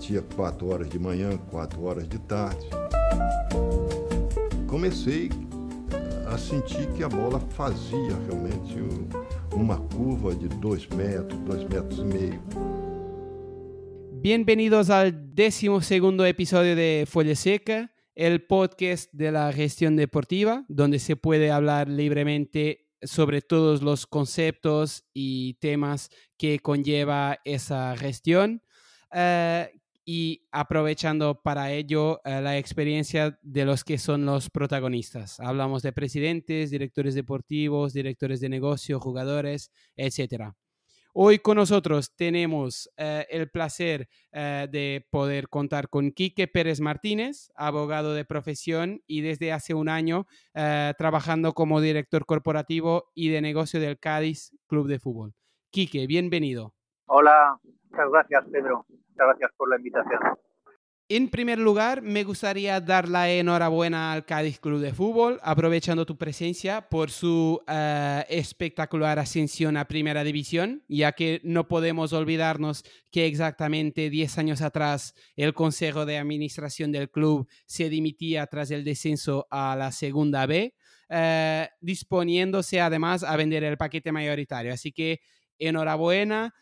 batia quatro horas de manhã, quatro horas de tarde. Comecei a sentir que a bola fazia realmente uma curva de dois metros, dois metros e meio. Bienvenidos al décimo segundo episodio de Folla Seca, el podcast de la gestión deportiva, donde se puede hablar libremente sobre todos los conceptos y temas que conlleva esa gestión. Eh, y aprovechando para ello eh, la experiencia de los que son los protagonistas. Hablamos de presidentes, directores deportivos, directores de negocio, jugadores, etc. Hoy con nosotros tenemos eh, el placer de poder contar con Quique Pérez Martínez, abogado de profesión y desde hace un año trabajando como director corporativo y de negocio del Cádiz Club de Fútbol. Quique, bienvenido. Hola, muchas gracias Pedro gracias por la invitación. En primer lugar, me gustaría dar la enhorabuena al Cádiz Club de Fútbol, aprovechando tu presencia por su eh, espectacular ascensión a Primera División, ya que no podemos olvidarnos que exactamente 10 años atrás el Consejo de Administración del club se dimitía tras el descenso a la Segunda B, eh, disponiéndose además a vender el paquete mayoritario. Así que enhorabuena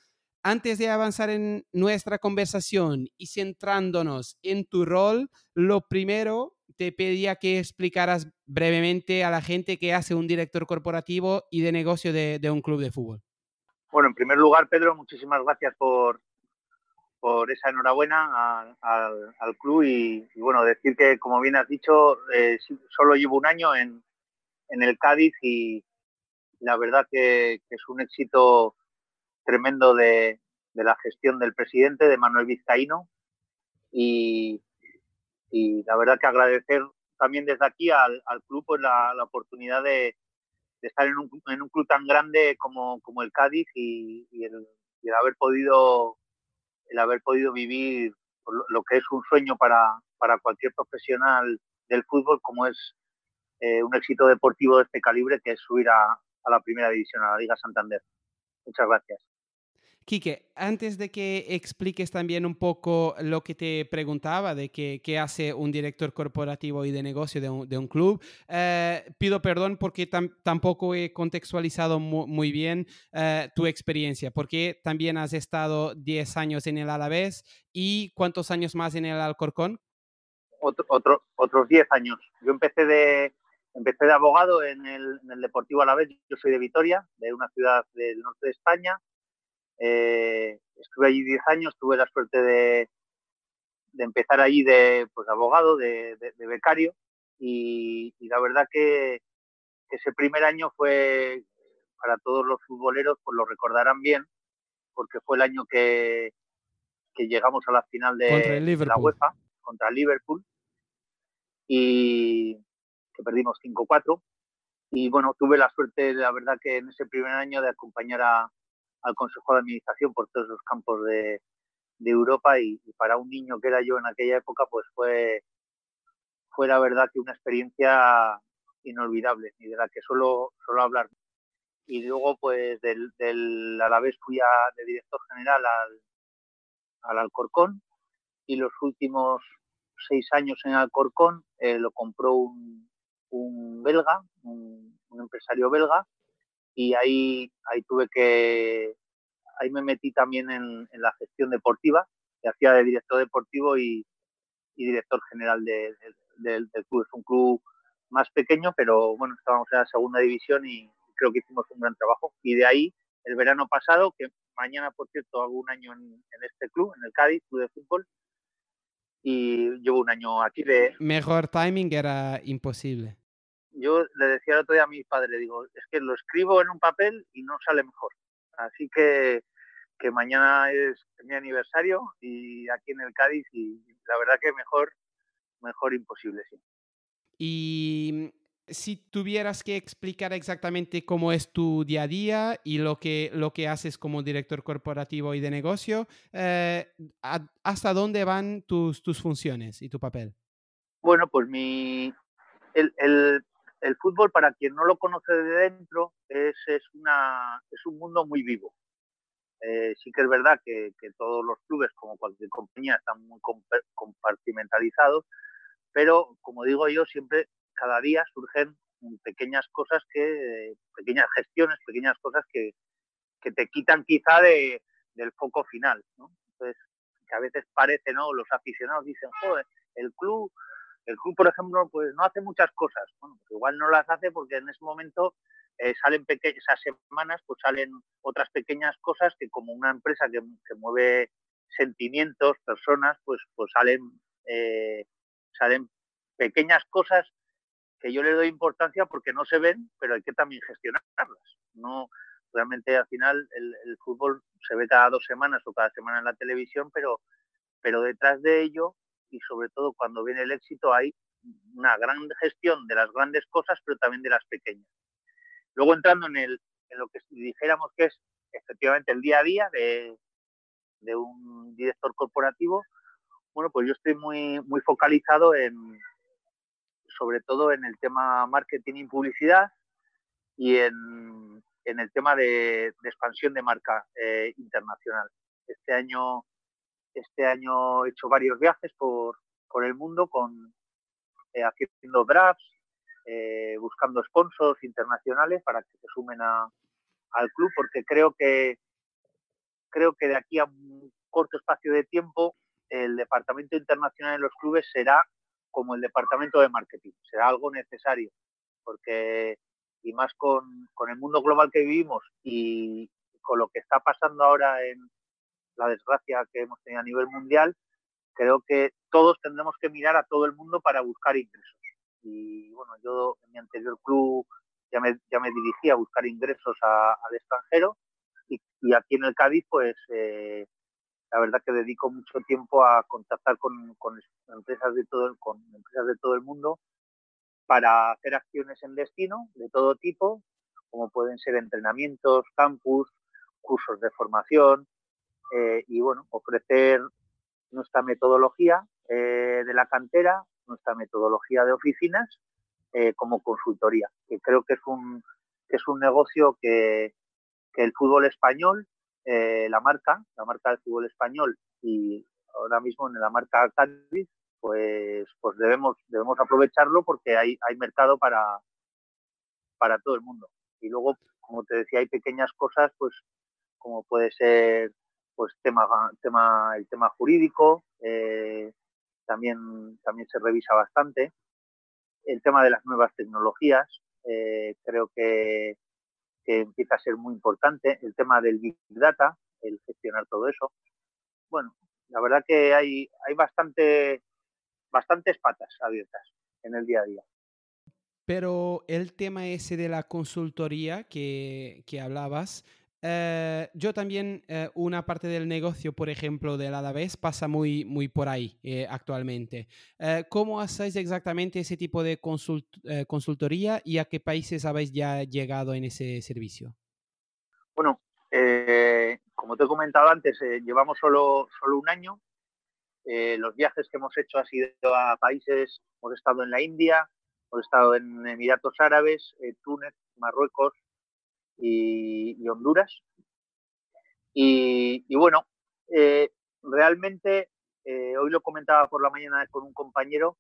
antes de avanzar en nuestra conversación y centrándonos en tu rol, lo primero te pedía que explicaras brevemente a la gente qué hace un director corporativo y de negocio de, un club de fútbol. Bueno, en primer lugar, Pedro, muchísimas gracias por, esa enhorabuena al, club y, bueno, decir que, como bien has dicho, eh, solo llevo un año en, el Cádiz y la verdad que es un éxito tremendo de, la gestión del presidente, de Manuel Vizcaíno. Y, la verdad que agradecer también desde aquí al, club pues, la, oportunidad de, estar en un, club tan grande como, el Cádiz y, el, haber podido el haber podido vivir lo que es un sueño para, cualquier profesional del fútbol como es eh, un éxito deportivo de este calibre que es subir a la primera división, a la Liga Santander. Muchas gracias. Quique, antes de que expliques también un poco lo que te preguntaba de qué hace un director corporativo y de negocio de un, club, eh, pido perdón porque tampoco he contextualizado muy, bien eh, tu experiencia, porque también has estado 10 años en el Alavés y cuántos años más en el Alcorcón? Otro, otros 10 años. Yo empecé de, empecé de abogado en el, en el Deportivo Alavés, yo soy de Vitoria, de una ciudad del norte de España eh, estuve allí 10 años, tuve la suerte de, empezar allí de pues, abogado, de, becario, y, la verdad que, ese primer año fue, para todos los futboleros, pues lo recordarán bien, porque fue el año que, llegamos a la final de, la UEFA contra Liverpool y que perdimos 5-4. Y bueno, tuve la suerte, la verdad, que en ese primer año de acompañar a, al Consejo de Administración por todos los campos de, Europa y, para un niño que era yo en aquella época, pues fue, fue la verdad que una experiencia inolvidable y de la que solo, solo hablar. Y luego, pues del, del Alavés fui a, de director general al, al Alcorcón y los últimos seis años en Alcorcón eh, lo compró un, un belga, un, empresario belga, y ahí, ahí tuve que, ahí me metí también en, la gestión deportiva, que hacía de director deportivo y, director general del club. Es un club más pequeño, pero bueno, estábamos en la segunda división y creo que hicimos un gran trabajo. Y de ahí, el verano pasado, que mañana, por cierto, hago un año en, este club, en el Cádiz, club de fútbol, y llevo un año aquí de... Mejor timing era imposible yo le decía el otro día a mi padre, digo, es que lo escribo en un papel y no sale mejor. Así que, que mañana es mi aniversario y aquí en el Cádiz y la verdad que mejor, mejor imposible, sí. Y si tuvieras que explicar exactamente cómo es tu día a día y lo que, lo que haces como director corporativo y de negocio, eh, ¿hasta dónde van tus, tus funciones y tu papel? Bueno, pues mi, el, el, el fútbol, para quien no lo conoce de dentro, es, es, una, es un mundo muy vivo. Eh, sí que es verdad que, todos los clubes, como cualquier compañía, están muy compartimentalizados, pero como digo yo, siempre cada día surgen pequeñas cosas que, pequeñas gestiones, pequeñas cosas que, que te quitan quizá de, del foco final. Entonces, que a veces parece, ¿no? Los aficionados dicen, joder, el club, el club, por ejemplo, pues no hace muchas cosas. Bueno, pues igual no las hace porque en ese momento eh, salen pequeñas, esas semanas, pues salen otras pequeñas cosas que como una empresa que, mueve sentimientos, personas, pues, pues salen, eh, salen pequeñas cosas que yo le doy importancia porque no se ven, pero hay que también gestionarlas. No, realmente al final el, fútbol se ve cada dos semanas o cada semana en la televisión, pero, pero detrás de ello y sobre todo cuando viene el éxito hay una gran gestión de las grandes cosas, pero también de las pequeñas. Luego entrando en, lo que dijéramos que es efectivamente el día a día de, de un director corporativo, bueno, pues yo estoy muy, muy focalizado en, sobre todo en el tema marketing y publicidad y en, en el tema de, expansión de marca eh, internacional. Este año, este año he hecho varios viajes por, por el mundo con, eh, haciendo drafts, eh, buscando sponsors internacionales para que se sumen al club, porque creo que creo que de aquí a un corto espacio de tiempo el departamento internacional de los clubes será como el departamento de marketing, será algo necesario, porque y más con, con, el mundo global que vivimos y con lo que está pasando ahora en la desgracia que hemos tenido a nivel mundial, creo que todos tendremos que mirar a todo el mundo para buscar ingresos. Y bueno, yo en mi anterior club ya me, ya me dirigí a buscar ingresos al extranjero y, aquí en el Cádiz pues eh, la verdad que dedico mucho tiempo a contactar con, con, empresas de todo con empresas de todo el mundo para hacer acciones en destino de todo tipo, como pueden ser entrenamientos, campus, cursos de formación eh, y bueno, ofrecer nuestra metodología eh, de la cantera, nuestra metodología de oficinas eh, como consultoría, que creo que es un, es un negocio que, que el fútbol español, la marca, la marca del fútbol español y ahora mismo en la marca Cádiz pues, pues debemos, debemos aprovecharlo porque hay, hay mercado para, para todo el mundo. Y luego, como te decía, hay pequeñas cosas, pues como puede ser pues tema, tema, el tema jurídico, eh, también, también se revisa bastante. El tema de las nuevas tecnologías, eh, creo que, que, empieza a ser muy importante. El tema del Big Data, el gestionar todo eso. Bueno, la verdad que hay, hay bastante, bastantes patas abiertas en el día a día. Pero el tema ese de la consultoría que, que hablabas, eh, yo también, eh, una parte del negocio, por ejemplo, del Alavés pasa muy, muy por ahí eh, actualmente. ¿Cómo hacéis exactamente ese tipo de consultoría y a qué países habéis ya llegado en ese servicio? Bueno, como te he comentado antes, llevamos solo, solo un año los viajes que hemos hecho han sido a países, hemos estado en la India, hemos estado en Emiratos Árabes, Túnez, Marruecos y, Honduras. Y, bueno, eh, realmente, hoy lo comentaba por la mañana con un compañero,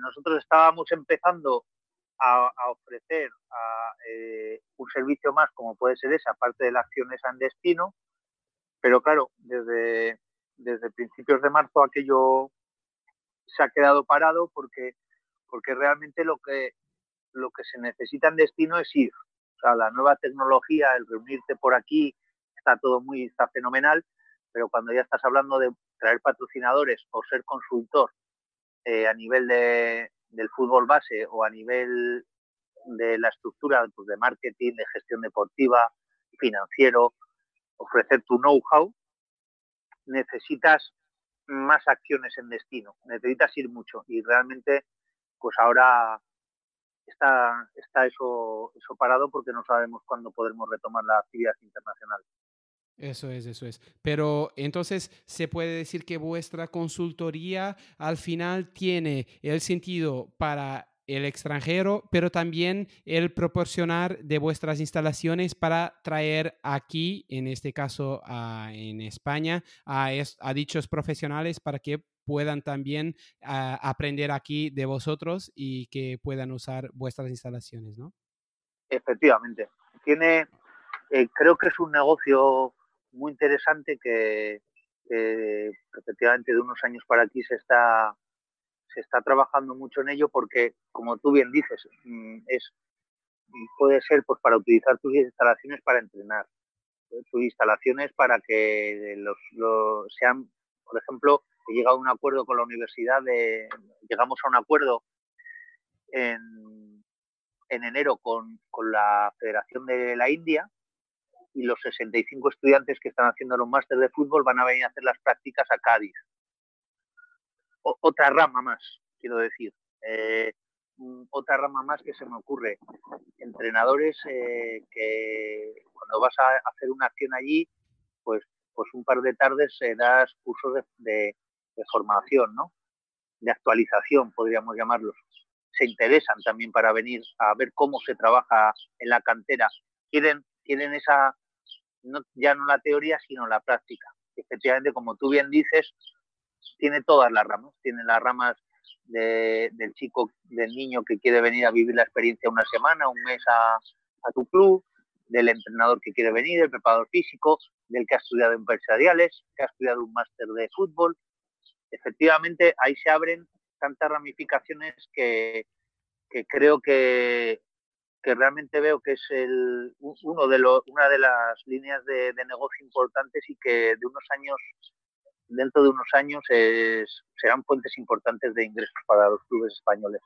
nosotros estábamos empezando a, ofrecer un servicio más como puede ser esa, parte de las acciones en destino, pero claro, desde, desde principios de marzo aquello se ha quedado parado porque, porque realmente lo que, lo que se necesita en destino es ir. La nueva tecnología, el reunirte por aquí, está todo muy, está fenomenal, pero cuando ya estás hablando de traer patrocinadores o ser consultor eh, a nivel de, del fútbol base o a nivel de la estructura pues, de marketing, de gestión deportiva, financiero, ofrecer tu know-how, necesitas más acciones en destino, necesitas ir mucho y realmente pues ahora está, está eso, eso parado porque no sabemos cuándo podremos retomar la actividad internacional. Eso es, eso es. Pero entonces se puede decir que vuestra consultoría al final tiene el sentido para el extranjero, pero también el proporcionar de vuestras instalaciones para traer aquí, en este caso en España, a, a, dichos profesionales para que puedan también aprender aquí de vosotros y que puedan usar vuestras instalaciones, ¿no? Efectivamente. Tiene, eh, creo que es un negocio muy interesante que, efectivamente de unos años para aquí se está se está trabajando mucho en ello porque, como tú bien dices, mm, es puede ser pues para utilizar tus instalaciones para entrenar, tus instalaciones para que los, sean, por ejemplo, he llegado a un acuerdo con la universidad de, llegamos a un acuerdo en, en enero con, con la Federación de la India y los 65 estudiantes que están haciendo los máster de fútbol van a venir a hacer las prácticas a Cádiz. otra rama más, quiero decir. Eh, otra rama más que se me ocurre. Entrenadores eh, que cuando vas a hacer una acción allí, pues, pues un par de tardes se das cursos de, formación, ¿no? De actualización, podríamos llamarlos. Se interesan también para venir a ver cómo se trabaja en la cantera. Quieren, quieren esa, ya no la teoría, sino la práctica. Efectivamente, como tú bien dices, tiene todas las ramas. Tiene las ramas del chico, del niño que quiere venir a vivir la experiencia una semana, un mes a, tu club, del entrenador que quiere venir, del preparador físico, del que ha estudiado empresariales, que ha estudiado un máster de fútbol. Efectivamente, ahí se abren tantas ramificaciones que, creo que, realmente veo que es uno de una de las líneas de, negocio importantes y que de unos años, dentro de unos años, serán fuentes importantes de ingresos para los clubes españoles.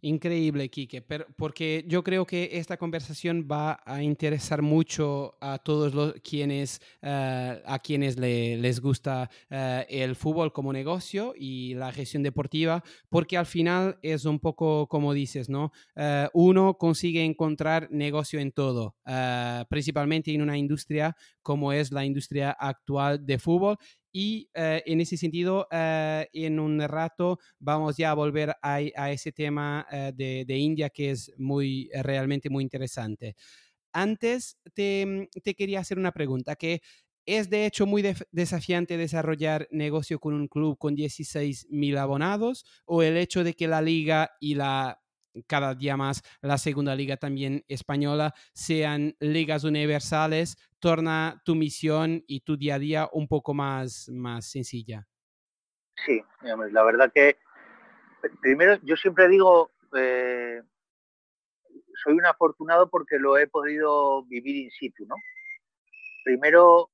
Increíble, Quique, pero porque yo creo que esta conversación va a interesar mucho a todos los quienes, eh, a quienes les gusta eh, el fútbol como negocio y la gestión deportiva, porque al final es un poco como dices, ¿no? Eh, uno consigue encontrar negocio en todo, principalmente en una industria como es la industria actual de fútbol y eh, en ese sentido, eh, en un rato vamos ya a volver a, ese tema eh, de, India que es muy, realmente muy interesante. Antes te, te, quería hacer una pregunta que es de hecho muy desafiante desarrollar negocio con un club con 16.000 abonados o el hecho de que la liga y la cada día más la segunda liga también española sean ligas universales, torna tu misión y tu día a día un poco más, más sencilla. Sí, la verdad que primero yo siempre digo, eh, soy un afortunado porque lo he podido vivir in situ, ¿no? Primero,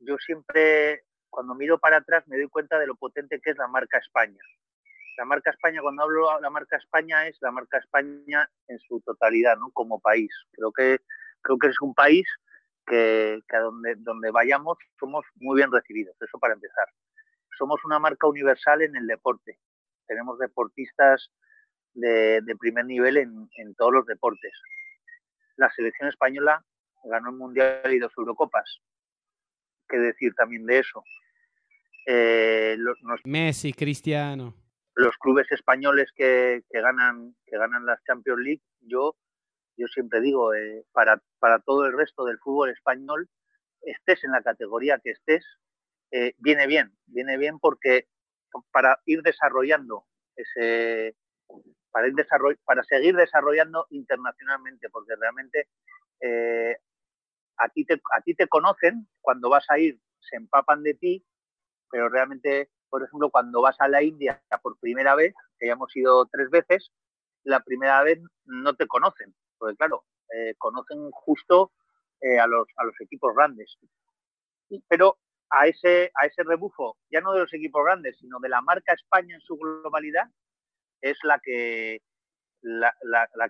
yo siempre, cuando miro para atrás, me doy cuenta de lo potente que es la marca España la marca España, cuando hablo de la marca España, es la marca España en su totalidad, ¿no? Como país. Creo que, creo que es un país que, a donde, donde vayamos somos muy bien recibidos, eso para empezar. Somos una marca universal en el deporte. Tenemos deportistas de, primer nivel en, todos los deportes. La selección española ganó el Mundial y dos Eurocopas. ¿Qué decir también de eso? Eh, Messi, Cristiano los clubes españoles que, ganan que ganan las Champions League, yo yo siempre digo eh, para, para todo el resto del fútbol español, estés en la categoría que estés, eh, viene bien, viene bien porque para ir desarrollando ese para ir para seguir desarrollando internacionalmente, porque realmente eh, a ti te a ti te conocen cuando vas a ir, se empapan de ti, pero realmente por ejemplo, cuando vas a la India por primera vez, que ya hemos ido tres veces, la primera vez no te conocen, porque claro, eh, conocen justo eh, a, los, a los equipos grandes. Pero a ese, a ese rebufo, ya no de los equipos grandes, sino de la marca España en su globalidad, es la que, la,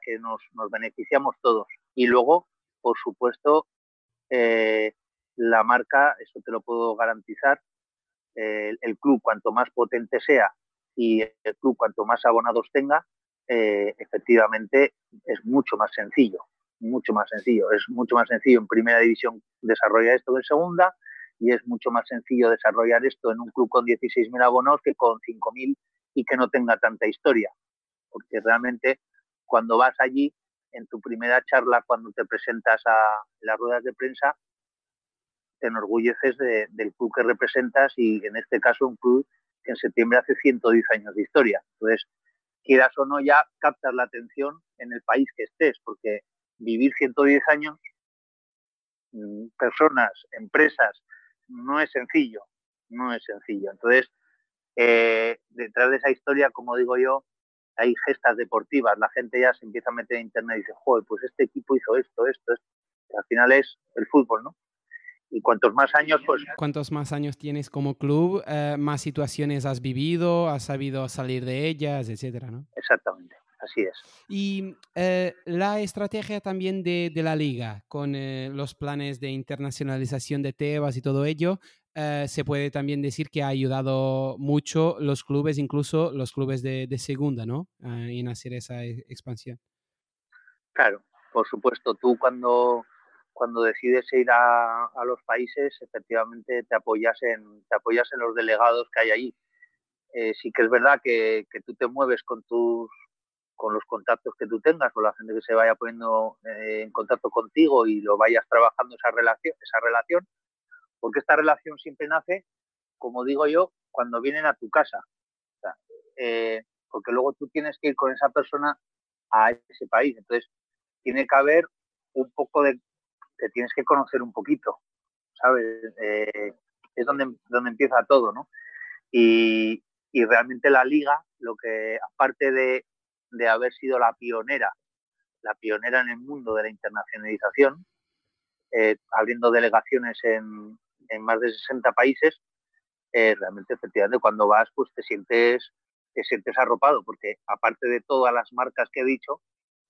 que nos, beneficiamos todos. Y luego, por supuesto, eh, la marca, eso te lo puedo garantizar, el, club cuanto más potente sea y el club cuanto más abonados tenga, eh, efectivamente es mucho más sencillo, mucho más sencillo. Es mucho más sencillo en primera división desarrollar esto que en segunda y es mucho más sencillo desarrollar esto en un club con 16.000 abonos que con 5.000 y que no tenga tanta historia. porque realmente cuando vas allí, en tu primera charla, cuando te presentas a las ruedas de prensa, te enorgulleces del club que representas y en este caso un club que en septiembre hace 110 años de historia. Entonces, quieras o no, ya captas la atención en el país que estés, porque vivir 110 años, mm, personas, empresas, no es sencillo, no es sencillo. Entonces, eh, detrás de esa historia, como digo yo, hay gestas deportivas, la gente ya se empieza a meter en internet y dice, joder, pues este equipo hizo esto, esto, esto. al final es el fútbol, ¿no? Y cuantos más años, pues... Cuantos más años tienes como club, eh, más situaciones has vivido, has sabido salir de ellas, etcétera, ¿no? Exactamente, así es. Y eh, la estrategia también de, de la liga, con eh, los planes de internacionalización de Tebas y todo ello, se puede también decir que ha ayudado mucho los clubes, incluso los clubes de, de segunda, ¿no? en hacer esa e, expansión. Claro, por supuesto, tú cuando cuando decides ir a, los países, efectivamente te apoyas en, te apoyas en los delegados que hay allí. Eh, sí que es verdad que, tú te mueves con tus con los contactos que tú tengas, con la gente que se vaya poniendo eh, en contacto contigo y lo vayas trabajando esa relación, esa relación, porque esta relación siempre nace, como digo yo, cuando vienen a tu casa. Eh, porque luego tú tienes que ir con esa persona a ese país. Entonces, tiene que haber un poco de, te tienes que conocer un poquito, ¿sabes? Eh, es donde, donde empieza todo, ¿no? Y, realmente la liga, lo que aparte de, haber sido la pionera, la pionera en el mundo de la internacionalización, eh, abriendo delegaciones en, más de 60 países, eh, realmente efectivamente cuando vas pues te sientes te sientes arropado porque aparte de todas las marcas que he dicho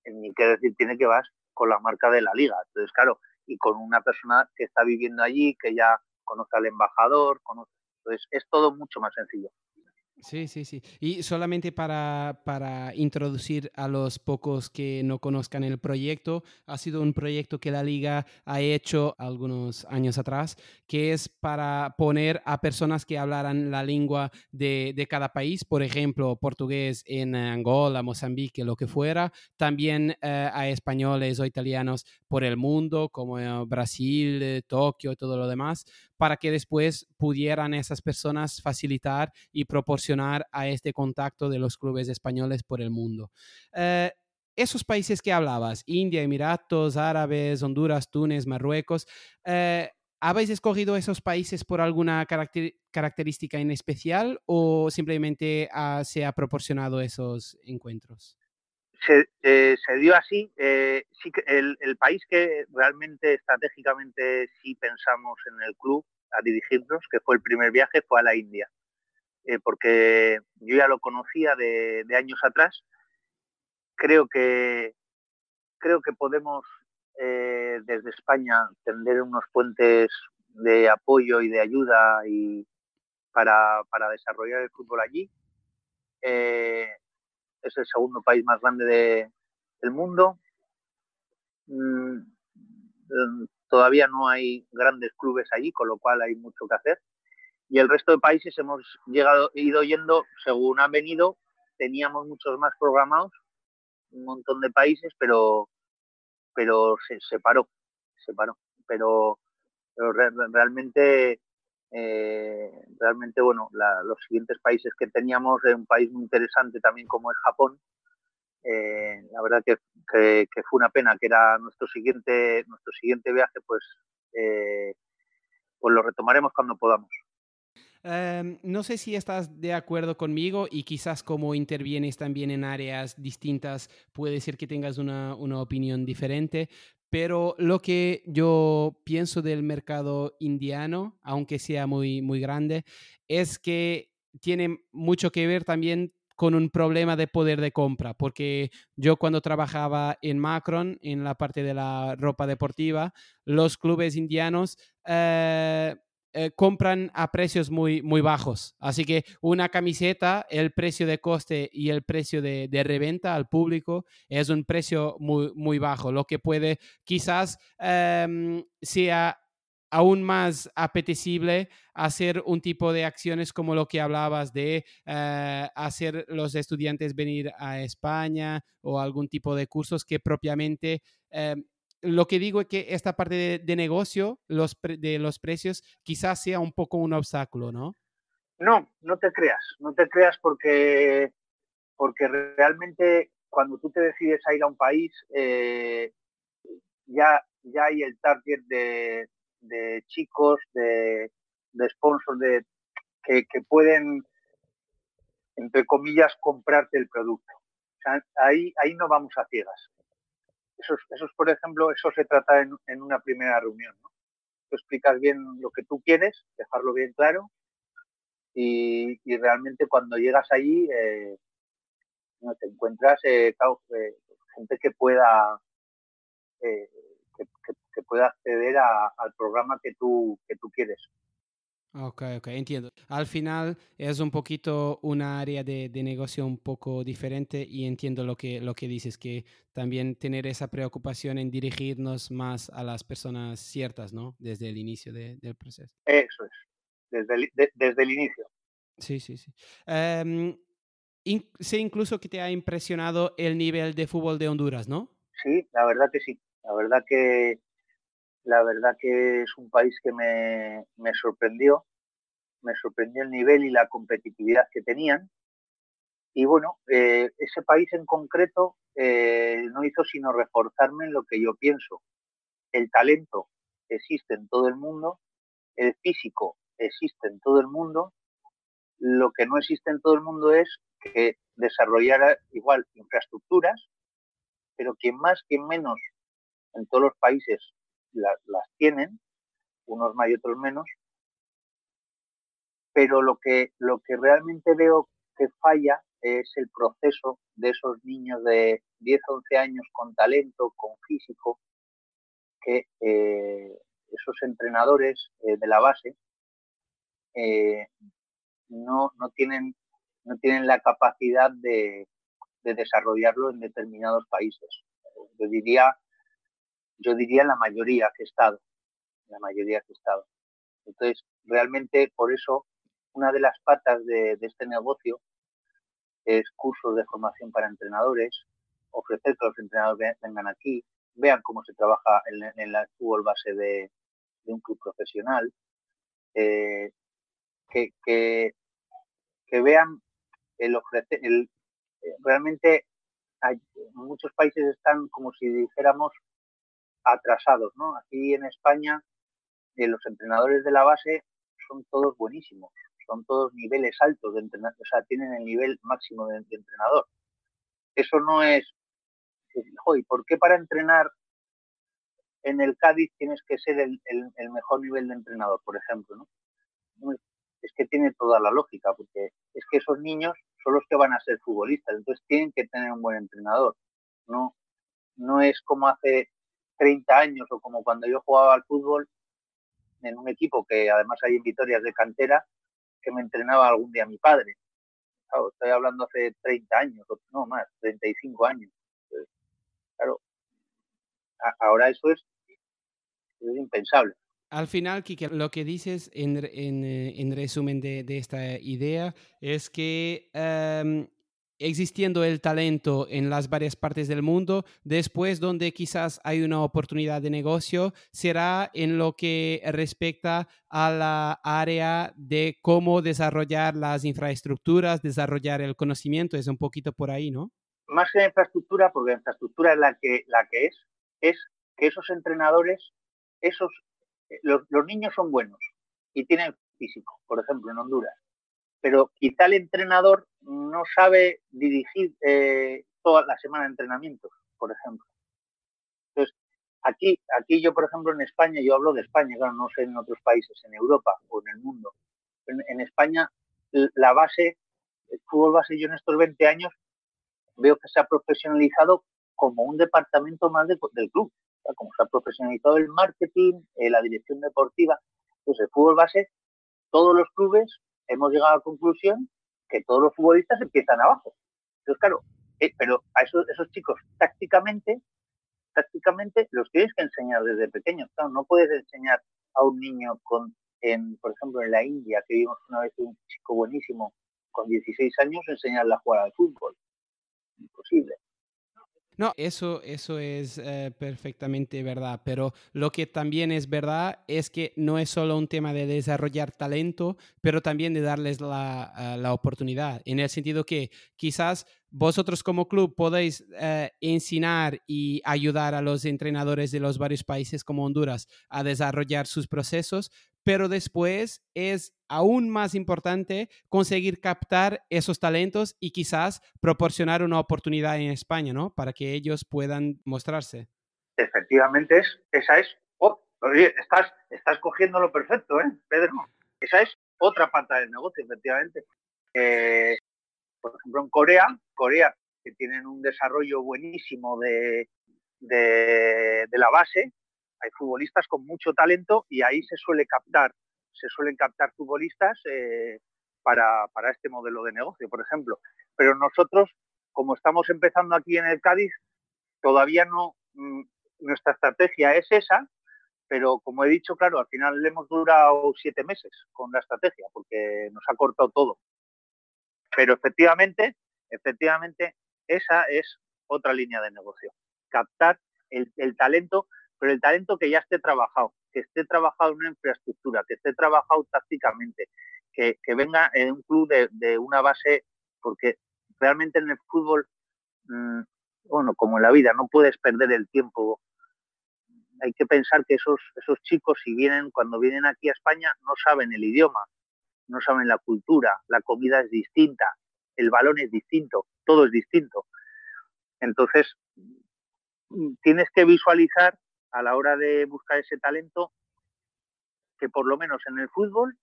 ni que decir tiene que vas con la marca de la liga entonces claro y con una persona que está viviendo allí, que ya conoce al embajador, conoce... entonces es todo mucho más sencillo. Sí, sí, sí. Y solamente para, para, introducir a los pocos que no conozcan el proyecto, ha sido un proyecto que la liga ha hecho algunos años atrás, que es para poner a personas que hablaran la lengua de, de cada país, por ejemplo, portugués en Angola, Mozambique, lo que fuera, también eh, a españoles o italianos por el mundo, como Brasil, eh, Tokio todo lo demás, para que después pudieran esas personas facilitar y proporcionar a este contacto de los clubes españoles por el mundo. Eh, esos países que hablabas, India, Emiratos, Árabes, Honduras, Túnez, Marruecos, eh, ¿habéis escogido esos países por alguna característica en especial o simplemente se ha proporcionado esos encuentros? Se, se dio así. Eh, sí el, país que realmente estratégicamente sí pensamos en el club a dirigirnos, que fue el primer viaje, fue a la India. Eh, porque yo ya lo conocía de, años atrás. Creo que, creo que podemos eh, desde España tender unos puentes de apoyo y de ayuda y para, para desarrollar el fútbol allí. Eh, es el segundo país más grande del mundo. Mm, todavía no hay grandes clubes allí, con lo cual hay mucho que hacer. Y el resto de países hemos llegado, ido yendo según han venido. Teníamos muchos más programados, un montón de países, pero, pero se, paró, se paró. Pero realmente eh, realmente, bueno, los siguientes países que teníamos, un país muy interesante también como es Japón, eh, la verdad que, fue una pena que era nuestro siguiente, nuestro siguiente viaje, pues, eh, pues lo retomaremos cuando podamos. Em, no sé si estás de acuerdo conmigo y quizás como intervienes también en áreas distintas puede ser que tengas una, una opinión diferente, pero lo que yo pienso del mercado indiano, aunque sea muy, muy grande, es que tiene mucho que ver también con un problema de poder de compra, porque yo cuando trabajaba en Macron, en la parte de la ropa deportiva, los clubes indianos eh, eh, compran a precios muy, muy bajos. Así que una camiseta, el precio de coste y el precio de, reventa al público es un precio muy, muy bajo, lo que puede quizás em, sea aún más apetecible hacer un tipo de acciones como lo que hablabas de eh, hacer los estudiantes venir a España o algún tipo de cursos que propiamente... Lo que digo es que esta parte de, negocio, los de los precios, quizás sea un poco un obstáculo, ¿no? No, no te creas, no te creas porque, porque realmente cuando tú te decides a ir a un país, eh, ya, ya hay el target de, de chicos, de, de sponsors de, que, pueden, entre comillas, comprarte el producto. ahí, ahí no vamos a ciegas. Eso, eso por ejemplo, eso se trata en, una primera reunión. ¿no? Tú explicas bien lo que tú quieres, dejarlo bien claro, y, realmente cuando llegas allí eh, no te encuentras eh, eh, gente que pueda que, pueda acceder al programa que tú, que tú quieres. Ok, ok, entiendo. Al final es un poquito una área de, de, negocio un poco diferente y entiendo lo que, lo que dices, que también tener esa preocupación en dirigirnos más a las personas ciertas, ¿no? Desde el inicio del proceso. Eso es, desde el, desde el inicio. Sí, sí, sí. Em, sé incluso que te ha impresionado el nivel de fútbol de Honduras, ¿no? Sí, la verdad que sí. La verdad que la verdad que es un país que me, sorprendió, me sorprendió el nivel y la competitividad que tenían. Y bueno, eh, ese país en concreto eh, no hizo sino reforzarme en lo que yo pienso. El talento existe en todo el mundo, el físico existe en todo el mundo, lo que no existe en todo el mundo es que desarrollara igual infraestructuras, pero quien más, quien menos en todos los países las tienen, unos más y otros menos, pero lo que, lo que realmente veo que falla es el proceso de esos niños de 10, 11 años con talento, con físico, que eh, esos entrenadores eh, de la base eh, no, no, tienen, no tienen la capacidad de, de desarrollarlo en determinados países. Yo diría yo diría la mayoría que he estado, la mayoría que he estado. Entonces, realmente por eso una de las patas de, este negocio es cursos de formación para entrenadores, ofrecer que los entrenadores vengan aquí, vean cómo se trabaja en, en la fútbol base de, un club profesional, eh, que, que, vean el ofrecer, el, realmente muchos países están como si dijéramos atrasados, ¿no? Aquí en España eh, los entrenadores de la base son todos buenísimos, son todos niveles altos de entrenador, o sea, tienen el nivel máximo de, entrenador. Eso no es, ¿y por qué para entrenar en el Cádiz tienes que ser el, mejor nivel de entrenador, por ejemplo, ¿no? Es que tiene toda la lógica, porque es que esos niños son los que van a ser futbolistas, entonces tienen que tener un buen entrenador. No, no es como hace 30 años o como cuando yo jugaba al fútbol en un equipo que además hay en Vitorias de cantera que me entrenaba algún día mi padre. estoy hablando hace 30 años, no más, 35 años. claro, ahora eso es, impensable. Al final, Kike, lo que dices en, en, resumen de, de, esta idea es que em, existiendo el talento en las varias partes del mundo, después donde quizás hay una oportunidad de negocio, será en lo que respecta a la área de cómo desarrollar las infraestructuras, desarrollar el conocimiento, es un poquito por ahí, ¿no? Más que la infraestructura, porque la infraestructura es la que, es, es que esos entrenadores, esos, eh, los, los niños son buenos y tienen físico, por ejemplo, en Honduras pero quizá el entrenador no sabe dirigir eh, toda la semana de entrenamientos, por ejemplo. Entonces, aquí, aquí yo, por ejemplo, en España, yo hablo de España, claro, no sé en otros países, en Europa o en el mundo. En, España, la base, el fútbol base, yo en estos 20 años veo que se ha profesionalizado como un departamento más del club. como se ha profesionalizado el marketing, eh, la dirección deportiva. Entonces, el fútbol base, todos los clubes hemos llegado a la conclusión que todos los futbolistas empiezan abajo. Entonces, claro, eh, pero a esos, chicos tácticamente, tácticamente los tienes que enseñar desde pequeños. No puedes enseñar a un niño con, en, por ejemplo, en la India, que vimos una vez un chico buenísimo con 16 años, enseñarle a jugar al fútbol? Imposible. No, eso, eso es eh, perfectamente verdad, pero lo que también es verdad es que no es solo un tema de desarrollar talento, pero también de darles la, eh, la oportunidad, en el sentido que quizás vosotros como club podéis eh, enseñar y ayudar a los entrenadores de los varios países como Honduras a desarrollar sus procesos, pero después es aún más importante conseguir captar esos talentos y quizás proporcionar una oportunidad en España, ¿no? Para que ellos puedan mostrarse. Efectivamente, es, esa es, oye, estás, estás cogiendo lo perfecto, ¿eh, Pedro? Esa es otra pata del negocio, efectivamente. Eh, por ejemplo, en Corea, Corea, que tienen un desarrollo buenísimo de, de, la base, hay futbolistas con mucho talento y ahí se suele captar, se suelen captar futbolistas eh, para, para, este modelo de negocio, por ejemplo. Pero nosotros, como estamos empezando aquí en el Cádiz, todavía no, mm, nuestra estrategia es esa, pero como he dicho, claro, al final le hemos durado siete meses con la estrategia, porque nos ha cortado todo. Pero efectivamente, efectivamente, esa es otra línea de negocio. Captar el, talento, pero el talento que ya esté trabajado, que esté trabajado en una infraestructura, que esté trabajado tácticamente, que, venga en un club de, una base, porque realmente en el fútbol, mm, bueno, como en la vida, no puedes perder el tiempo. Hay que pensar que esos, esos chicos, si vienen, cuando vienen aquí a España, no saben el idioma, no saben la cultura, la comida es distinta, el balón es distinto, todo es distinto. Entonces, tienes que visualizar a la hora de buscar ese talento que por lo menos en el fútbol,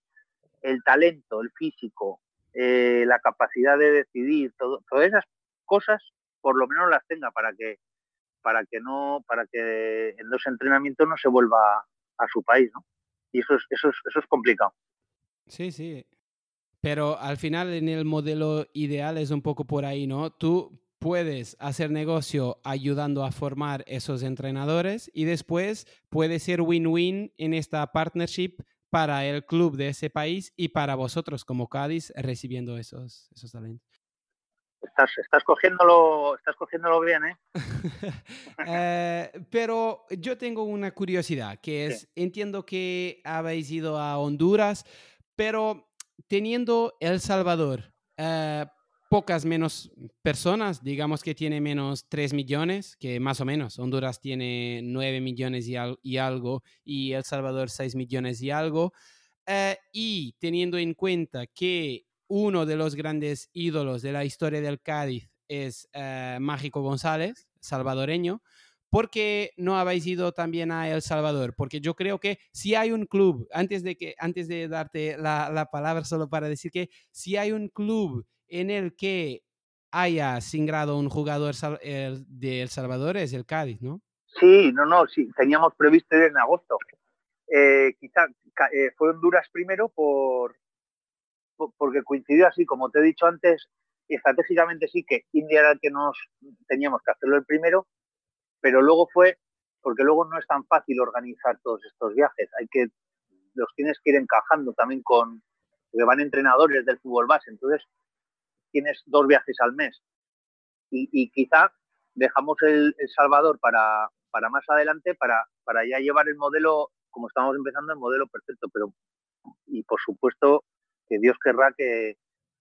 el talento, el físico, eh, la capacidad de decidir, todas esas cosas, por lo menos las tenga para que para que no para que en los entrenamientos no se vuelva a su país, ¿no? Y eso es, eso es, eso es complicado. Sí, sí. Pero al final en el modelo ideal es un poco por ahí, ¿no? Tú puedes hacer negocio ayudando a formar esos entrenadores y después puede ser win-win en esta partnership para el club de ese país y para vosotros como Cádiz recibiendo esos, esos talentos. Estás, estás, cogiéndolo, estás cogiéndolo bien, ¿eh? eh pero yo tengo una curiosidad, que es, entiendo que habéis ido a Honduras, pero teniendo El Salvador eh, pocas menos personas, digamos que tiene menos 3 millones, que más o menos Honduras tiene 9 millones y, algo y El Salvador 6 millones y algo, eh, y teniendo en cuenta que uno de los grandes ídolos de la historia del Cádiz es eh, Mágico González, salvadoreño, ¿por qué no habéis ido también a El Salvador? Porque yo creo que si hay un club, antes de, que, antes de darte la, palabra solo para decir que si hay un club en el que haya singrado un jugador de El Salvador es el Cádiz, ¿no? Sí, no, no, sí, teníamos previsto ir en agosto. Eh, quizá eh, fue Honduras primero por, porque coincidió así, como te he dicho antes, estratégicamente sí que India era el que nos teníamos que hacerlo el primero, pero luego fue, porque luego no es tan fácil organizar todos estos viajes, hay que, los tienes que ir encajando también con, porque van entrenadores del fútbol base, entonces tienes dos viajes al mes. Y, quizá dejamos el, Salvador para, más adelante, para, para ya llevar el modelo, como estamos empezando, el modelo perfecto, pero y por supuesto que Dios querrá que,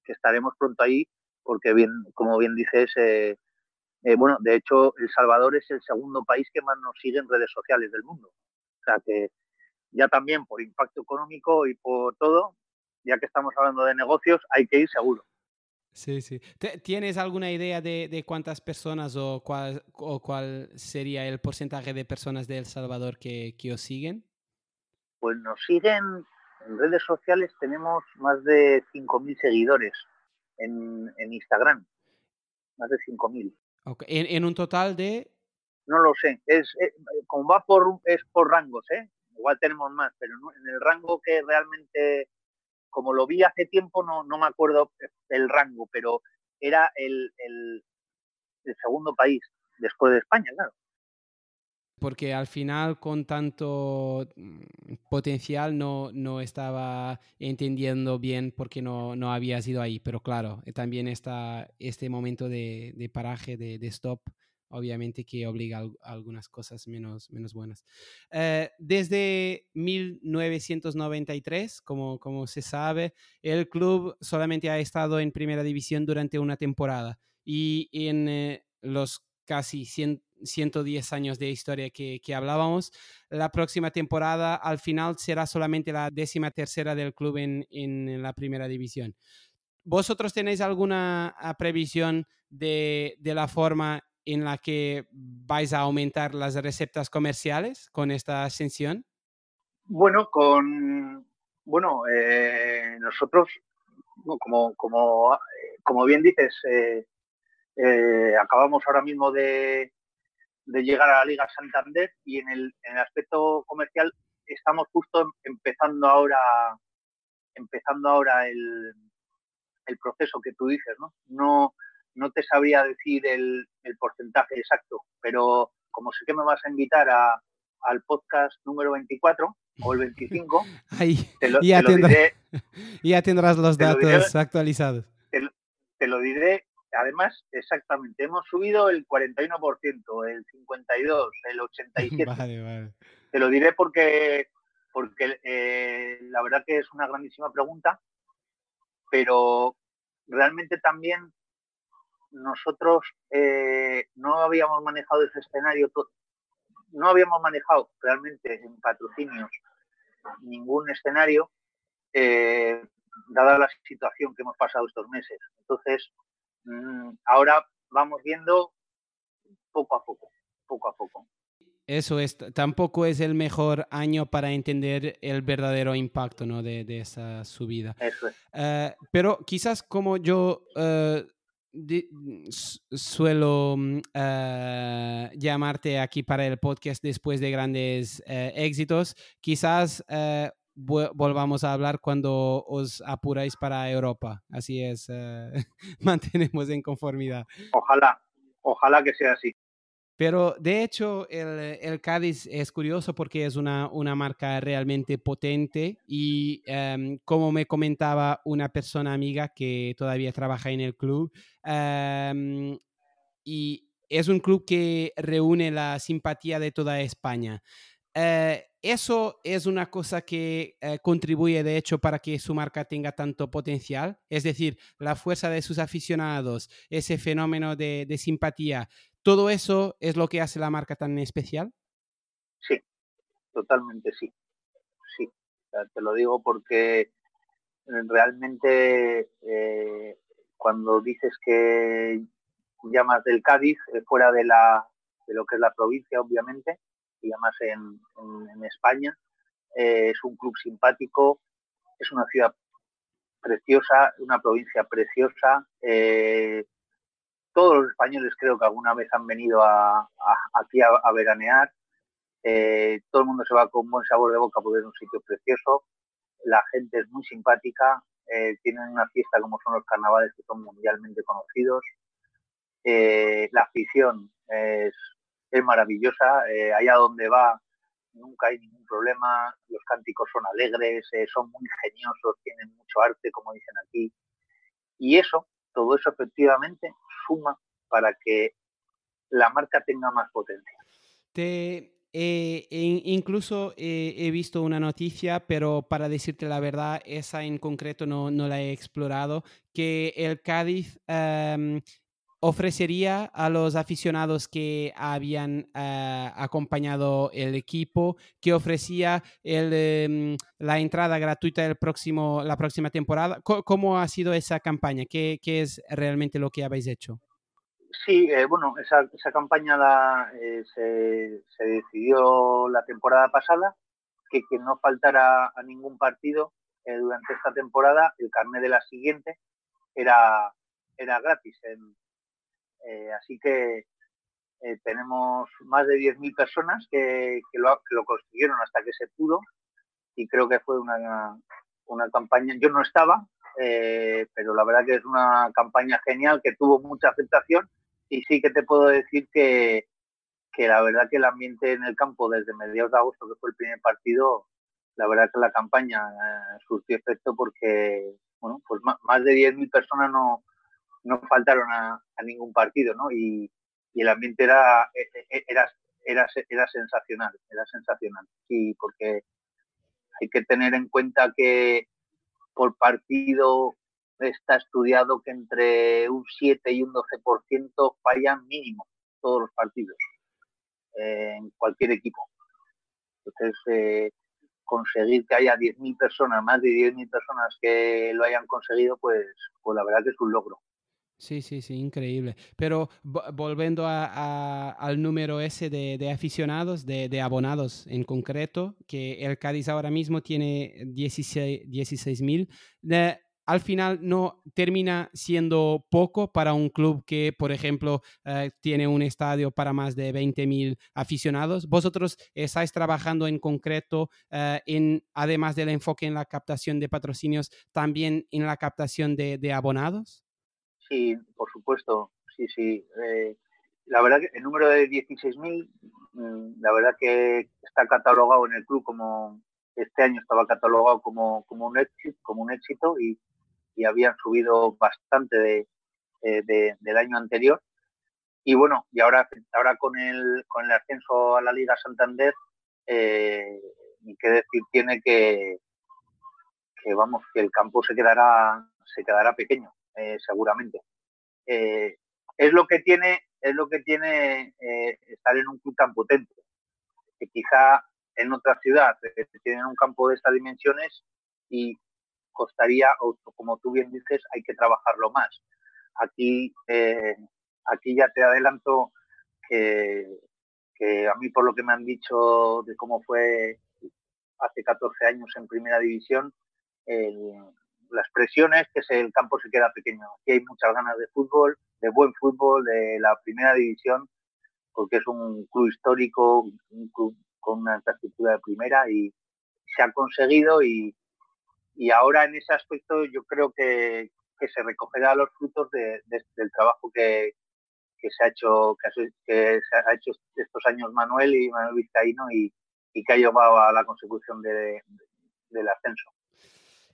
estaremos pronto ahí, porque bien, como bien dices, eh, eh, bueno, de hecho, El Salvador es el segundo país que más nos sigue en redes sociales del mundo. O sea que ya también por impacto económico y por todo, ya que estamos hablando de negocios, hay que ir seguro. Sí, sí. ¿Tienes alguna idea de, cuántas personas o cuál, o cuál sería el porcentaje de personas de El Salvador que, os siguen? Pues nos siguen en redes sociales, tenemos más de 5.000 seguidores en, en Instagram. Más de 5.000. ¿En, un total de...? No lo sé. Es, eh, como va por, es por rangos, ¿eh? Igual tenemos más, pero en el rango que realmente, como lo vi hace tiempo, no, no me acuerdo el rango, pero era el, el, segundo país después de España, claro. porque al final con tanto mm, potencial no, no estaba entendiendo bien por qué no, no había sido ahí, pero claro, también está este momento de, de paraje, de, de stop obviamente que obliga a, algunas cosas menos, menos buenas. Eh, desde 1993, como, como se sabe, el club solamente ha estado en primera división durante una temporada y en eh, los casi 110 años de historia que, que, hablábamos, la próxima temporada al final será solamente la décima tercera del club en, en la primera división. ¿Vosotros tenéis alguna ah, previsión de, de la forma en la que vais a aumentar las recetas comerciales con esta ascensión? Bueno, con bueno, eh, nosotros, como, como, como bien dices, eh, eh, acabamos ahora mismo de, de, llegar a la Liga Santander y en el, en el aspecto comercial estamos justo empezando ahora empezando ahora el, el proceso que tú dices, ¿no? No, no te sabría decir el, porcentaje exacto, pero como sé que me vas a invitar a, al podcast número 24 o el 25, te, lo, ya, diré, ya tendrás los datos actualizados. Te, lo diré, además, exactamente, hemos subido el 41%, el 52%, el 87%. Vale, vale. Te lo diré porque, porque eh, la verdad que es una grandísima pregunta, pero realmente también nosotros eh, no habíamos manejado ese escenario, no habíamos manejado realmente en patrocinios ningún escenario, eh, dada la situación que hemos pasado estos meses. Entonces, mm, ahora vamos viendo poco a poco, poco a poco. Eso es, tampoco es el mejor año para entender el verdadero impacto ¿no? de, esa subida. Eso es. Eh, pero quizás como yo Mm, suelo mm, eh, llamarte aquí para el podcast después de grandes eh, éxitos. Quizás eh, volvamos a hablar cuando os apuráis para Europa. Así es, mantenemos en conformidad. Ojalá, ojalá que sea así. Pero de hecho el, el, Cádiz es curioso porque es una, una marca realmente potente y em, como me comentaba una persona amiga que todavía trabaja en el club, em, y es un club que reúne la simpatía de toda España. Eh, eso es una cosa que eh, contribuye de hecho para que su marca tenga tanto potencial, es decir, la fuerza de sus aficionados, ese fenómeno de, de simpatía, ¿Todo eso es lo que hace la marca tan especial? Sí, totalmente sí. Sí, te lo digo porque eh, realmente eh, cuando dices que llamas del Cádiz, eh, fuera de, la, de lo que es la provincia, obviamente, y llamas en, en, España, es un club simpático, es una ciudad preciosa, una provincia preciosa, todos los españoles creo que alguna vez han venido aquí a, veranear. Eh, todo el mundo se va con buen sabor de boca porque es un sitio precioso. La gente es muy simpática. Eh, tienen una fiesta como son los carnavales que son mundialmente conocidos. Eh, la afición es, maravillosa. allá donde va nunca hay ningún problema. Los cánticos son alegres, son muy ingeniosos, tienen mucho arte, como dicen aquí. Y eso, todo eso efectivamente suma para que la marca tenga más potencia. Te, eh, incluso eh, he visto una noticia, pero para decirte la verdad, esa en concreto no, no la he explorado, que el Cádiz ofrecería a los aficionados que habían eh, acompañado el equipo, que ofrecía el, em, la entrada gratuita el próximo, la próxima temporada. ¿Cómo ha sido esa campaña? ¿Qué, ¿Qué, es realmente lo que habéis hecho? Sí, eh, bueno, esa, esa campaña la, eh, se, se, decidió la temporada pasada, que no faltara a ningún partido durante esta temporada, el carnet de la siguiente era, era gratis. En, eh, así que eh, tenemos más de 10.000 personas que, lo, que, lo, consiguieron hasta que se pudo y creo que fue una, una campaña, yo no estaba, eh, pero la verdad que es una campaña genial que tuvo mucha aceptación y sí que te puedo decir que, que la verdad que el ambiente en el campo desde mediados de agosto, que fue el primer partido, la verdad que la campaña eh, surtió efecto porque, bueno, pues más, de 10.000 personas no, no faltaron a, ningún partido, ¿no? Y, el ambiente era, e, e, e, era, era, era sensacional, era sensacional. Sí, porque hay que tener en cuenta que por partido está estudiado que entre un 7 y un 12% fallan mínimo todos los partidos eh, en cualquier equipo. Entonces, eh, conseguir que haya 10.000 personas, más de 10.000 personas que lo hayan conseguido, pues, pues la verdad que es un logro. Sí, sí, sí, increíble. Pero volviendo al número ese de, aficionados, de, abonados en concreto, que el Cádiz ahora mismo tiene 16.000, 16 al final no termina siendo poco para un club que, por ejemplo, eh, tiene un estadio para más de 20.000 aficionados. ¿Vosotros estáis trabajando en concreto eh, en, además del enfoque en la captación de patrocinios, también en la captación de, abonados? Sí, por supuesto, sí, sí. Eh, la verdad que el número de 16.000, mm, la verdad que está catalogado en el club como, este año estaba catalogado como, como, un, éxito, como un éxito y, y habían subido bastante eh, de, del año anterior. Y bueno, y ahora, ahora con, el, con el ascenso a la Liga Santander, eh, qué decir tiene que, que, vamos, que el campo se quedará, se quedará pequeño, eh, seguramente. es lo que tiene, es lo que tiene estar en un club tan potente, que quizá en otra ciudad tienen un campo de estas dimensiones y costaría, o como tú bien dices, hay que trabajarlo más. Aquí, eh, aquí ya te adelanto que, a mí por lo que me han dicho de cómo fue hace 14 años en primera división, las presiones que el campo se queda pequeño. Aquí hay muchas ganas de fútbol, de buen fútbol, de la primera división, porque es un club histórico, un club con una infraestructura de primera y se ha conseguido y, y ahora en ese aspecto yo creo que, se recogerá los frutos del trabajo que, se ha hecho que, se ha hecho estos años Manuel y Manuel Vizcaíno y, que ha llevado a la consecución del ascenso.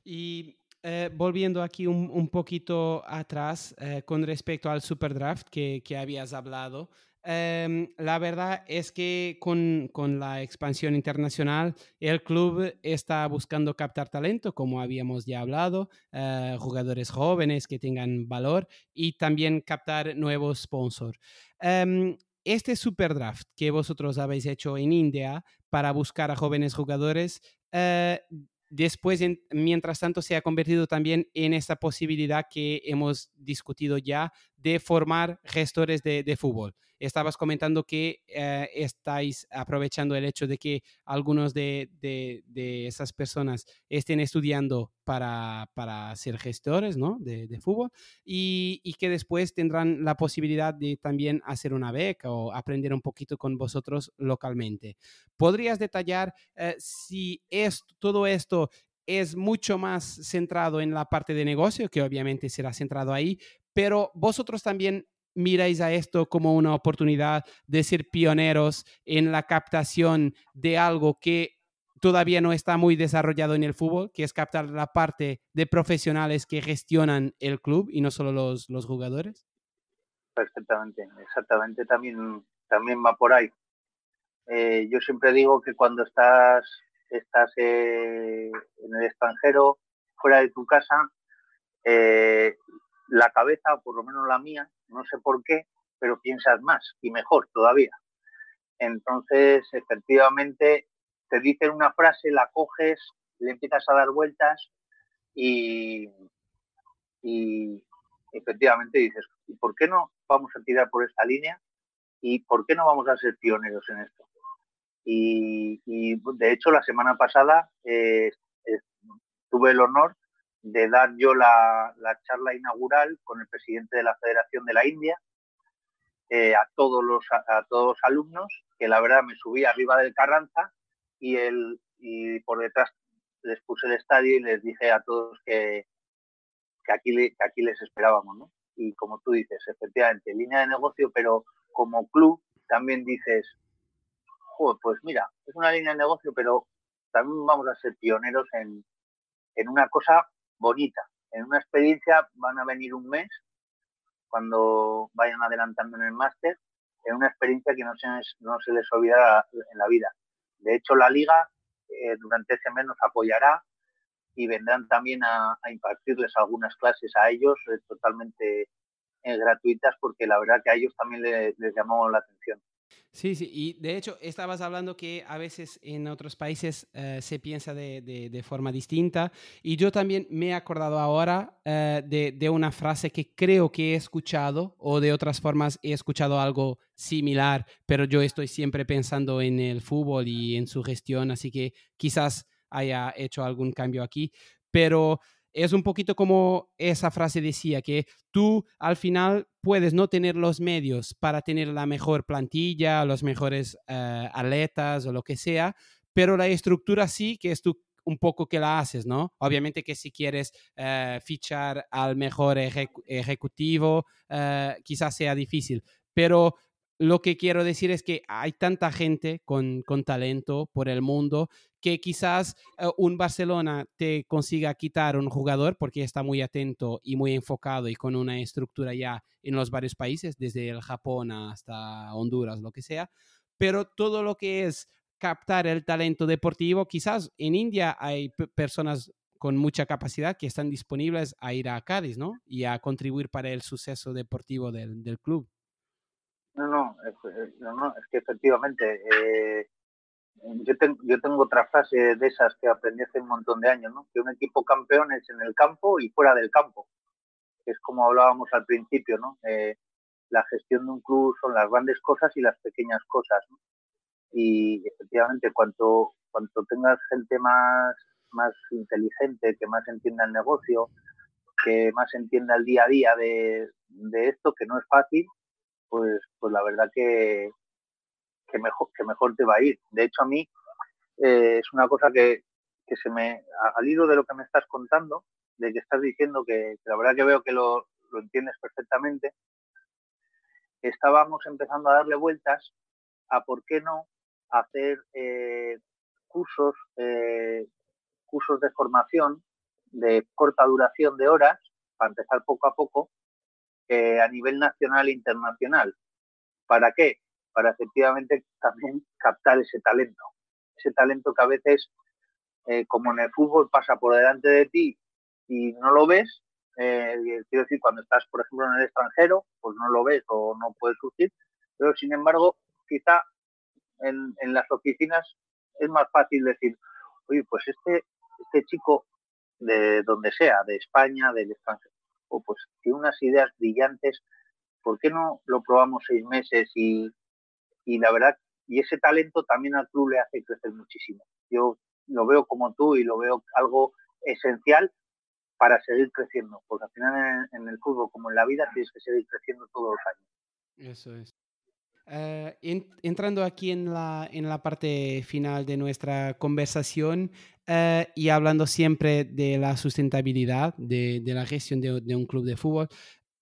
Y eh, volviendo aquí un, poquito atrás eh, con respecto al Superdraft que, que habías hablado, Em, la verdad es que con, la expansión internacional, el club está buscando captar talento, como habíamos ya hablado, eh, jugadores jóvenes que tengan valor y también captar nuevos sponsors. Um, este Superdraft que vosotros habéis hecho en India para buscar a jóvenes jugadores, después, mientras tanto, se ha convertido también en esta posibilidad que hemos discutido ya de formar gestores de fútbol estabas comentando que eh, estáis aprovechando el hecho de que algunos de, esas personas estén estudiando para, ser gestores ¿no? de, fútbol y, que después tendrán la posibilidad de también hacer una beca o aprender un poquito con vosotros localmente. ¿Podrías detallar eh, si es, todo esto es mucho más centrado en la parte de negocio, que obviamente será centrado ahí, pero vosotros también miráis a esto como una oportunidad de ser pioneros en la captación de algo que todavía no está muy desarrollado en el fútbol, que es captar la parte de profesionales que gestionan el club y no solo los, los jugadores? Perfectamente, exactamente, también, también va por ahí. Eh, yo siempre digo que cuando estás, estás eh, en el extranjero, fuera de tu casa, eh, la cabeza, por lo menos la mía, no sé por qué, pero piensas más y mejor todavía. Entonces, efectivamente, te dicen una frase, la coges, le empiezas a dar vueltas y, efectivamente dices, ¿y por qué no vamos a tirar por esta línea? ¿Y por qué no vamos a ser pioneros en esto? Y, de hecho, la semana pasada eh, tuve el honor de dar yo la, charla inaugural con el presidente de la Federación de la India, eh, a, todos los, a, todos los alumnos, que la verdad me subí arriba del Carranza y, el, y por detrás les puse el estadio y les dije a todos que, que, aquí, que aquí les esperábamos. Y como tú dices, efectivamente, línea de negocio, pero como club también dices, pues mira, es una línea de negocio, pero también vamos a ser pioneros en, en una cosa bonita, en una experiencia, van a venir un mes cuando vayan adelantando en el máster, en una experiencia que no se, no se les olvidará en la vida. De hecho, la liga eh, durante ese mes nos apoyará y vendrán también a, impartirles algunas clases a ellos eh, totalmente eh, gratuitas porque la verdad que a ellos también les llamó la atención. Sí, sí, y de hecho estabas hablando que a veces en otros países eh, se piensa de, de, forma distinta y yo también me he acordado ahora eh, de, de, una frase que creo que he escuchado o de otras formas he escuchado algo similar, pero yo estoy siempre pensando en el fútbol y en su gestión, así que quizás haya hecho algún cambio aquí, pero es un poquito como esa frase decía, que tú al final puedes no tener los medios para tener la mejor plantilla, los mejores eh, atletas o lo que sea, pero la estructura sí que es tú un poco que la haces, ¿no? Obviamente que si quieres eh, fichar al mejor ejecutivo, eh, quizás sea difícil, pero lo que quiero decir es que hay tanta gente con, talento por el mundo que quizás eh, un Barcelona te consiga quitar un jugador porque está muy atento y muy enfocado y con una estructura ya en los varios países, desde el Japón hasta Honduras, lo que sea. Pero todo lo que es captar el talento deportivo, quizás en India hay personas con mucha capacidad que están disponibles a ir a Cádiz, ¿no? Y a contribuir para el suceso deportivo del club. No, no, eh, no, es que efectivamente eh, yo, yo tengo otra frase de esas que aprendí hace un montón de años, ¿no? que un equipo campeón es en el campo y fuera del campo, es como hablábamos al principio, ¿no? Eh, la gestión de un club son las grandes cosas y las pequeñas cosas. Y efectivamente, cuanto, cuanto tengas gente más, más inteligente, que más entienda el negocio, que más entienda el día a día de, de esto, que no es fácil, pues, pues la verdad que, que, mejor, que mejor te va a ir. De hecho, a mí eh, es una cosa que, que, se me, al hilo de lo que me estás contando, de que estás diciendo que, la verdad que veo que lo, lo, entiendes perfectamente, estábamos empezando a darle vueltas a por qué no hacer eh, cursos, eh, cursos de formación de corta duración de horas, para empezar poco a poco, a nivel nacional e internacional. ¿Para qué? Para efectivamente también captar ese talento. Ese talento que a veces, eh, como en el fútbol, pasa por delante de ti y no lo ves. Eh, quiero decir, cuando estás, por ejemplo, en el extranjero, pues no lo ves o no puedes surgir. Pero, sin embargo, quizá en, en las oficinas es más fácil decir, oye, pues este, este chico de donde sea, de España, del extranjero, o pues tiene unas ideas brillantes, ¿por qué no lo probamos seis meses? Y, y la verdad, y ese talento también al club le hace crecer muchísimo. Yo lo veo como tú y lo veo algo esencial para seguir creciendo, porque al final en, el fútbol, como en la vida, tienes que seguir creciendo todos los años. Eso es. Eh, entrando aquí en la, en la parte final de nuestra conversación eh, y hablando siempre de la sustentabilidad de, de la gestión de, un club de fútbol,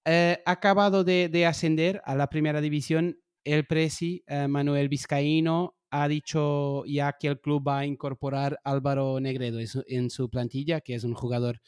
eh, acabado de, ascender a la primera división, el presi Manuel Vizcaíno ha dicho ya que el club va a incorporar Álvaro Negredo en su plantilla, que es un jugador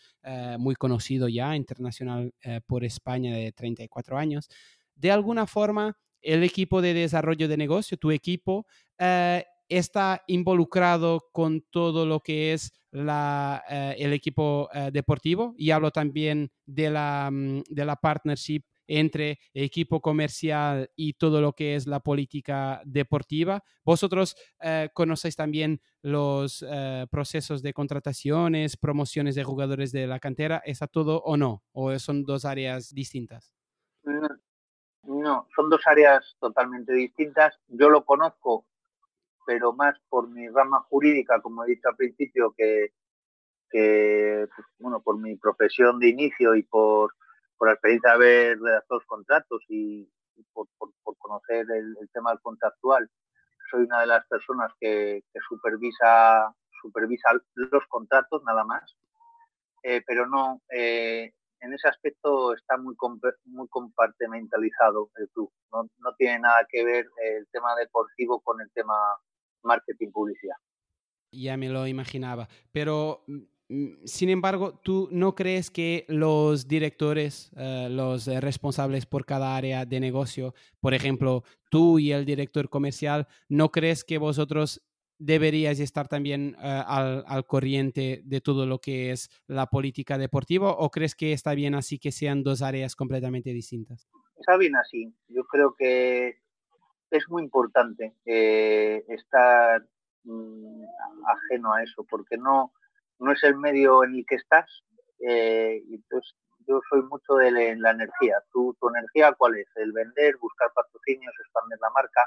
muy conocido ya, internacional por España de 34 años. De alguna forma, el equipo de desarrollo de negocio, tu equipo, eh, está involucrado con todo lo que es la, eh, el equipo eh, deportivo y hablo también de la, mm, de la partnership entre equipo comercial y todo lo que es la política deportiva. Vosotros conocéis también los procesos de contrataciones, promociones de jugadores de la cantera. ¿Está todo o no? ¿O son dos áreas distintas? No, son dos áreas totalmente distintas. Yo lo conozco, pero más por mi rama jurídica, como he dicho al principio, que, pues, bueno, por mi profesión de inicio y por, la experiencia de haber redactado los contratos y, por, conocer el, tema contractual. Soy una de las personas que, supervisa, supervisa los contratos, nada más. Eh, pero no, eh, en ese aspecto está muy, muy compartimentalizado el club. No, no tiene nada que ver el tema deportivo con el tema marketing publicidad. Ya me lo imaginaba, pero mm, sin embargo, ¿tú no crees que los directores, eh, los responsables por cada área de negocio, por ejemplo, tú y el director comercial, ¿no crees que vosotros deberíais estar también eh, al, al, corriente de todo lo que es la política deportiva o crees que está bien así que sean dos áreas completamente distintas? Está bien así. Yo creo que es muy importante eh, estar mm, ajeno a eso porque no, no es el medio en el que estás. Eh, entonces, yo soy mucho de la energía. ¿Tu, ¿Tu energía cuál es? El vender, buscar patrocinios, expandir la marca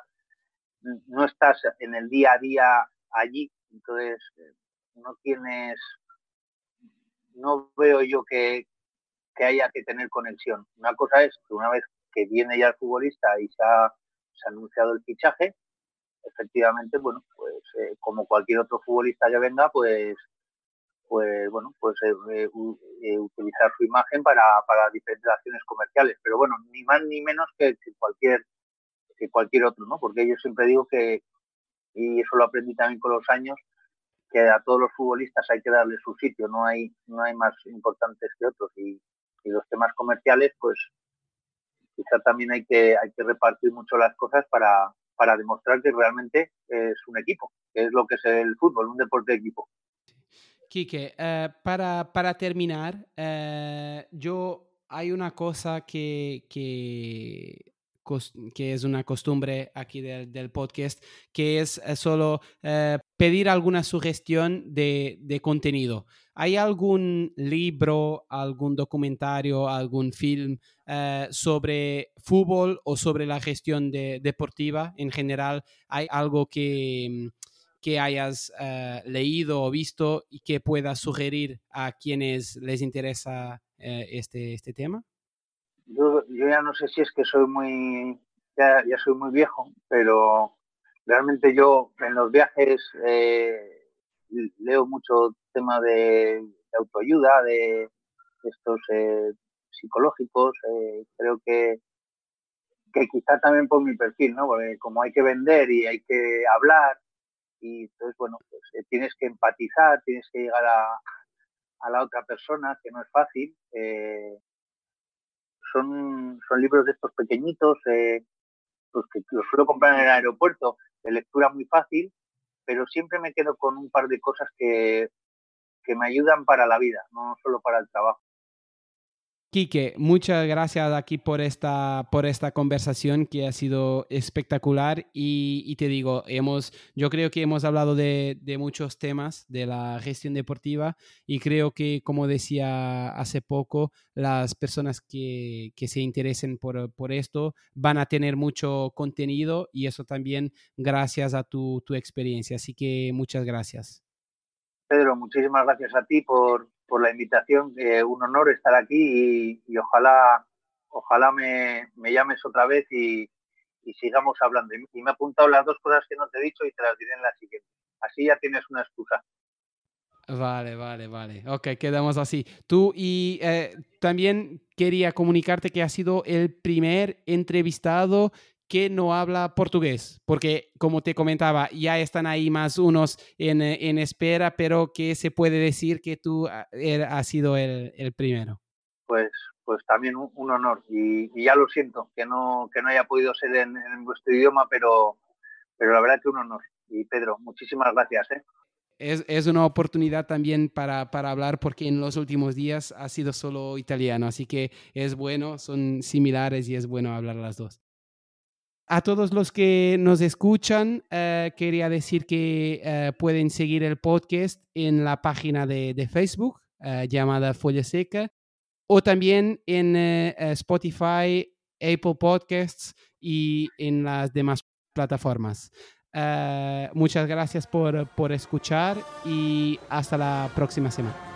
no estás en el día a día allí, entonces eh, no tienes, no veo yo que, haya que tener conexión. Una cosa es que una vez que viene ya el futbolista y se ha, anunciado el fichaje, efectivamente, bueno, pues eh, como cualquier otro futbolista que venga, pues pues bueno, pues eh, utilizar su imagen para, para diferentes acciones comerciales. Pero bueno, ni más ni menos que cualquier que cualquier otro, ¿no? Porque yo siempre digo que, y eso lo aprendí también con los años, que a todos los futbolistas hay que darle su sitio, no hay, no hay más importantes que otros. Y, los temas comerciales, pues quizá también hay que, hay que repartir mucho las cosas para, para demostrar que realmente es un equipo, que es lo que es el fútbol, un deporte de equipo. Quique, eh, para, para, terminar, eh, yo hay una cosa que, que es una costumbre aquí del, podcast, que es eh, solo pedir alguna sugestión de, contenido. ¿Hay algún libro, algún documentario, algún film sobre fútbol o sobre la gestión deportiva en general? ¿Hay algo que, que hayas leído o visto y que puedas sugerir a quienes les interesa este, este tema? yo, ya no sé si es que soy muy, ya, soy muy viejo, pero realmente yo en los viajes eh, leo mucho tema de, autoayuda, de, estos eh, psicológicos, eh, creo que, que quizá también por mi perfil, ¿no? Porque como hay que vender y hay que hablar, y entonces, bueno, pues tienes que empatizar, tienes que llegar a, a la otra persona, que no es fácil. Eh, son, son libros de estos pequeñitos, eh, pues que los suelo comprar en el aeropuerto, de lectura muy fácil, pero siempre me quedo con un par de cosas que, que me ayudan para la vida, no solo para el trabajo. Quique, muchas gracias aquí por esta, por esta conversación que ha sido espectacular y, te digo, hemos, yo creo que hemos hablado de, muchos temas de la gestión deportiva y creo que, como decía hace poco, las personas que, se interesen por, por, esto van a tener mucho contenido y eso también gracias a tu, tu experiencia. Así que muchas gracias. Pedro, muchísimas gracias a ti por, por la invitación. Un honor estar aquí y, ojalá, ojalá me, llames otra vez y, sigamos hablando. Y me he apuntado las dos cosas que no te he dicho y te las diré en la siguiente. Así ya tienes una excusa. Vale, vale, vale. Ok, quedamos así. Tú y eh, también quería comunicarte que has sido el primer entrevistado que no habla portugués, porque como te comentaba, ya están ahí más unos en, en espera, pero que se puede decir que tú ah, er, has sido el, el primero. Pues, pues también un, honor y, ya lo siento que no, que no haya podido ser en, vuestro idioma, pero, pero la verdad que un honor. Y Pedro, muchísimas gracias. ¿eh? Es, es, una oportunidad también para, para, hablar porque en los últimos días ha sido solo italiano, así que es bueno, son similares y es bueno hablar las dos. A todos los que nos escuchan, eh, quería decir que eh, pueden seguir el podcast en la página de, Facebook eh, llamada Folla Seca o también en Spotify, Apple Podcasts y en las demás plataformas. muchas gracias por, por escuchar y hasta la próxima semana.